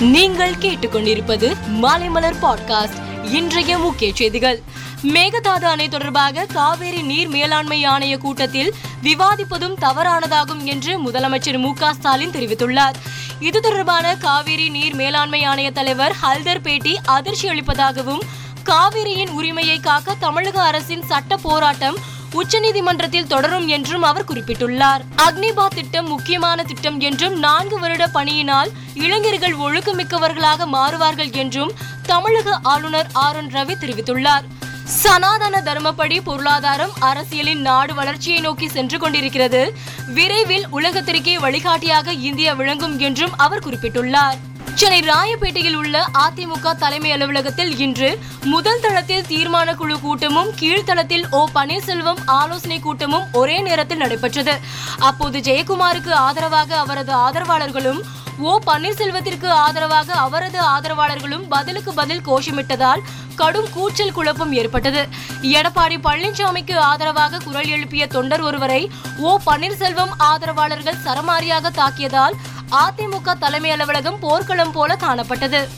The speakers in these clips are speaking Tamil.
நீங்கள் கேட்டுக்கொண்டிருப்பது மாலைமலர் பாட்காஸ்ட். இன்றைய முக்கிய செய்திகள். மேகதாது அணை தொடர்பாக காவேரி நீர் மேலாண்மை ஆணைய கூட்டத்தில் விவாதிப்பதும் தவறானதாகும் என்று முதலமைச்சர் மு க ஸ்டாலின் தெரிவித்துள்ளார். இது தொடர்பான காவிரி நீர் மேலாண்மை ஆணைய தலைவர் ஹல்தர் பேட்டி அதிர்ச்சி அளிப்பதாகவும் காவிரியின் உரிமையை காக்க தமிழக அரசின் சட்ட போராட்டம் உச்சநீதிமன்றத்தில் தொடரும் என்றும் அவர் குறிப்பிட்டுள்ளார். அக்னிபாத் திட்டம் முக்கியமான திட்டம் என்றும் நான்கு வருட பணியினால் இளைஞர்கள் ஒழுக்கமிக்கவர்களாக மாறுவார்கள் என்றும் தமிழக ஆளுநர் ஆர் என் ரவி தெரிவித்துள்ளார். சனாதன தர்மப்படி பொருளாதாரம் அரசியலின் நாடு வளர்ச்சியை நோக்கி சென்று கொண்டிருக்கிறது. விரைவில் உலகத்திற்கே வழிகாட்டியாக இந்தியா விளங்கும் என்றும் அவர் குறிப்பிட்டுள்ளார். சென்னை ராயப்பேட்டையில் உள்ள அதிமுக தலைமை அலுவலகத்தில் இன்று முதல் தளத்தில் தீர்மான குழு கூட்டமும் கீழ்த்தளத்தில் ஓ பன்னீர்செல்வம் ஆலோசனை கூட்டமும் ஒரே நேரத்தில் நடைபெற்றது. அப்போது ஜெயக்குமாருக்கு ஆதரவாக அவரது ஆதரவாளர்களும் ஓ பன்னீர்செல்வத்திற்கு ஆதரவாக அவரது ஆதரவாளர்களும் பதிலுக்கு பதில் கோஷமிட்டதால் கடும் கூச்சல் குழப்பம் ஏற்பட்டது. எடப்பாடி பழனிசாமிக்கு ஆதரவாக குரல் எழுப்பிய தொண்டர் ஒருவரை ஓ பன்னீர்செல்வம் ஆதரவாளர்கள் சரமாரியாக தாக்கியதால் அதிமுக தலைமை அலுவலகம் போர்க்களம் போல காணப்பட்டது.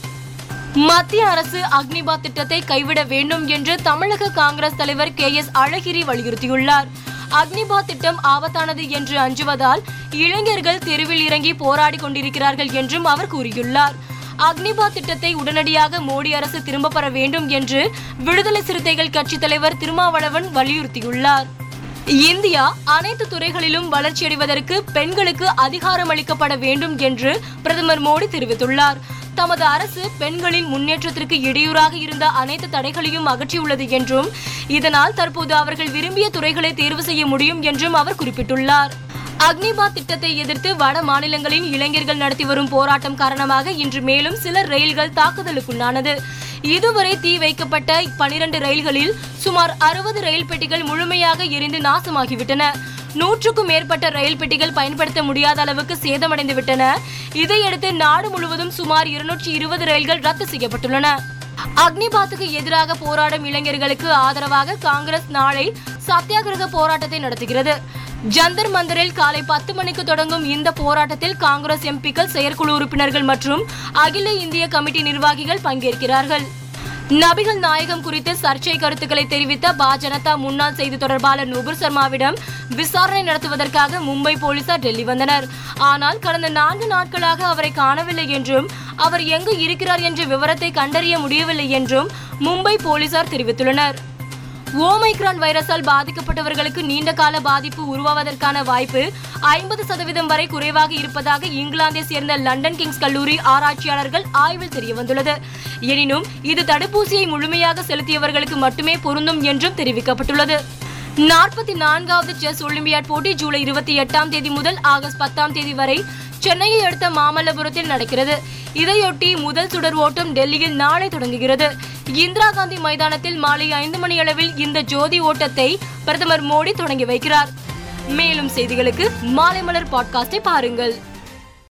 மத்திய அரசு அக்னிபாத் திட்டத்தை கைவிட வேண்டும் என்று தமிழக காங்கிரஸ் தலைவர் கே எஸ் அழகிரி வலியுறுத்தியுள்ளார். அக்னிபாத் திட்டம் ஆபத்தானது என்று அஞ்சுவதால் இளைஞர்கள் தெருவில் இறங்கி போராடி கொண்டிருக்கிறார்கள் என்றும் அவர் கூறியுள்ளார். அக்னிபாத் திட்டத்தை உடனடியாக மோடி அரசு திரும்ப பெற வேண்டும் என்று விடுதலை சிறுத்தைகள் கட்சி தலைவர் திருமாவளவன் வலியுறுத்தியுள்ளார். இந்தியா அனைத்து துறைகளிலும் வளர்ச்சியடைவதற்கு பெண்களுக்கு அதிகாரம் அளிக்கப்பட வேண்டும் என்று பிரதமர் மோடி தெரிவித்துள்ளார். தமது அரசு பெண்களின் முன்னேற்றத்திற்கு இடையூறாக இருந்த அனைத்து தடைகளையும் அகற்றியுள்ளது என்றும் இதனால் தற்போது அவர்கள் விரும்பிய துறைகளை தேர்வு செய்ய முடியும் என்றும் அவர் குறிப்பிட்டுள்ளார். அக்னிபாத் திட்டத்தை எதிர்த்து வட மாநிலங்களின் இளைஞர்கள் நடத்தி வரும் போராட்டம் காரணமாக இன்று மேலும் சில ரயில்கள் தாக்குதலுக்குள்ளானது. இதுவரை தீ வைக்கப்பட்ட பனிரண்டு ரயில்களில் சுமார் அறுபது ரயில் பெட்டிகள் முழுமையாக எரிந்து நாசமாகிவிட்டன. நூற்றுக்கும் மேற்பட்ட ரயில் பெட்டிகள் பயன்படுத்த முடியாத அளவுக்கு சேதமடைந்து விட்டன இதையடுத்து நாடு முழுவதும் சுமார் இருநூற்றி இருபது ரயில்கள் ரத்து செய்யப்பட்டுள்ளன. அக்னிபாத்துக்கு எதிராக போராடும் இளைஞர்களுக்கு ஆதரவாக காங்கிரஸ் நாளை சத்தியாகிரக போராட்டத்தை நடத்துகிறது. ஜந்தர் மந்தரில் காலை பத்து மணிக்கு தொடங்கும் இந்த போராட்டத்தில் காங்கிரஸ் எம்பிக்கள் செயற்குழு உறுப்பினர்கள் மற்றும் அகில இந்திய கமிட்டி நிர்வாகிகள் பங்கேற்கிறார்கள். நபிகள் நாயகம் குறித்து சர்ச்சை கருத்துக்களை தெரிவித்த பாஜனதா முன்னாள் செய்தி தொடர்பாளர் நுபுர் சர்மாவிடம் விசாரணை நடத்துவதற்காக மும்பை போலீசார் டெல்லி வந்தனர். ஆனால் கடந்த நான்கு நாட்களாக அவரை காணவில்லை என்றும் அவர் எங்கு இருக்கிறார் என்ற விவரத்தை கண்டறிய முடியவில்லை என்றும் மும்பை போலீசார் தெரிவித்துள்ளனர். ஓமைக்ரான் வைரஸால் பாதிக்கப்பட்டவர்களுக்கு நீண்ட கால பாதிப்பு உருவாவதற்கான வாய்ப்பு ஐம்பது சதவீதம் வரை குறைவாக இருப்பதாக இங்கிலாந்தை சேர்ந்த லண்டன் கிங்ஸ் கல்லூரி ஆராய்ச்சியாளர்கள் ஆய்வில் தெரியவந்துள்ளது எனினும் இது தடுப்பூசியை முழுமையாக செலுத்தியவர்களுக்கு மட்டுமே பொருந்தும் என்றும் தெரிவிக்கப்பட்டுள்ளது. நாற்பத்தி நான்காவது செஸ் ஒலிம்பியாட் போட்டி ஜூலை இருபத்தி எட்டாம் தேதி முதல் ஆகஸ்ட் பத்தாம் தேதி வரை சென்னையை அடுத்த மாமல்லபுரத்தில் நடக்கிறது. இதையொட்டி முதல் சுடர் ஓட்டம் டெல்லியில் நாளை தொடங்குகிறது. இந்திரா காந்தி மைதானத்தில் மாலை ஐந்து மணி அளவில் இந்த ஜோதி ஓட்டத்தை பிரதமர் மோடி தொடங்கி வைக்கிறார். மேலும் செய்திகளுக்கு மாலை மலர் பாட்காஸ்டை பாருங்கள்.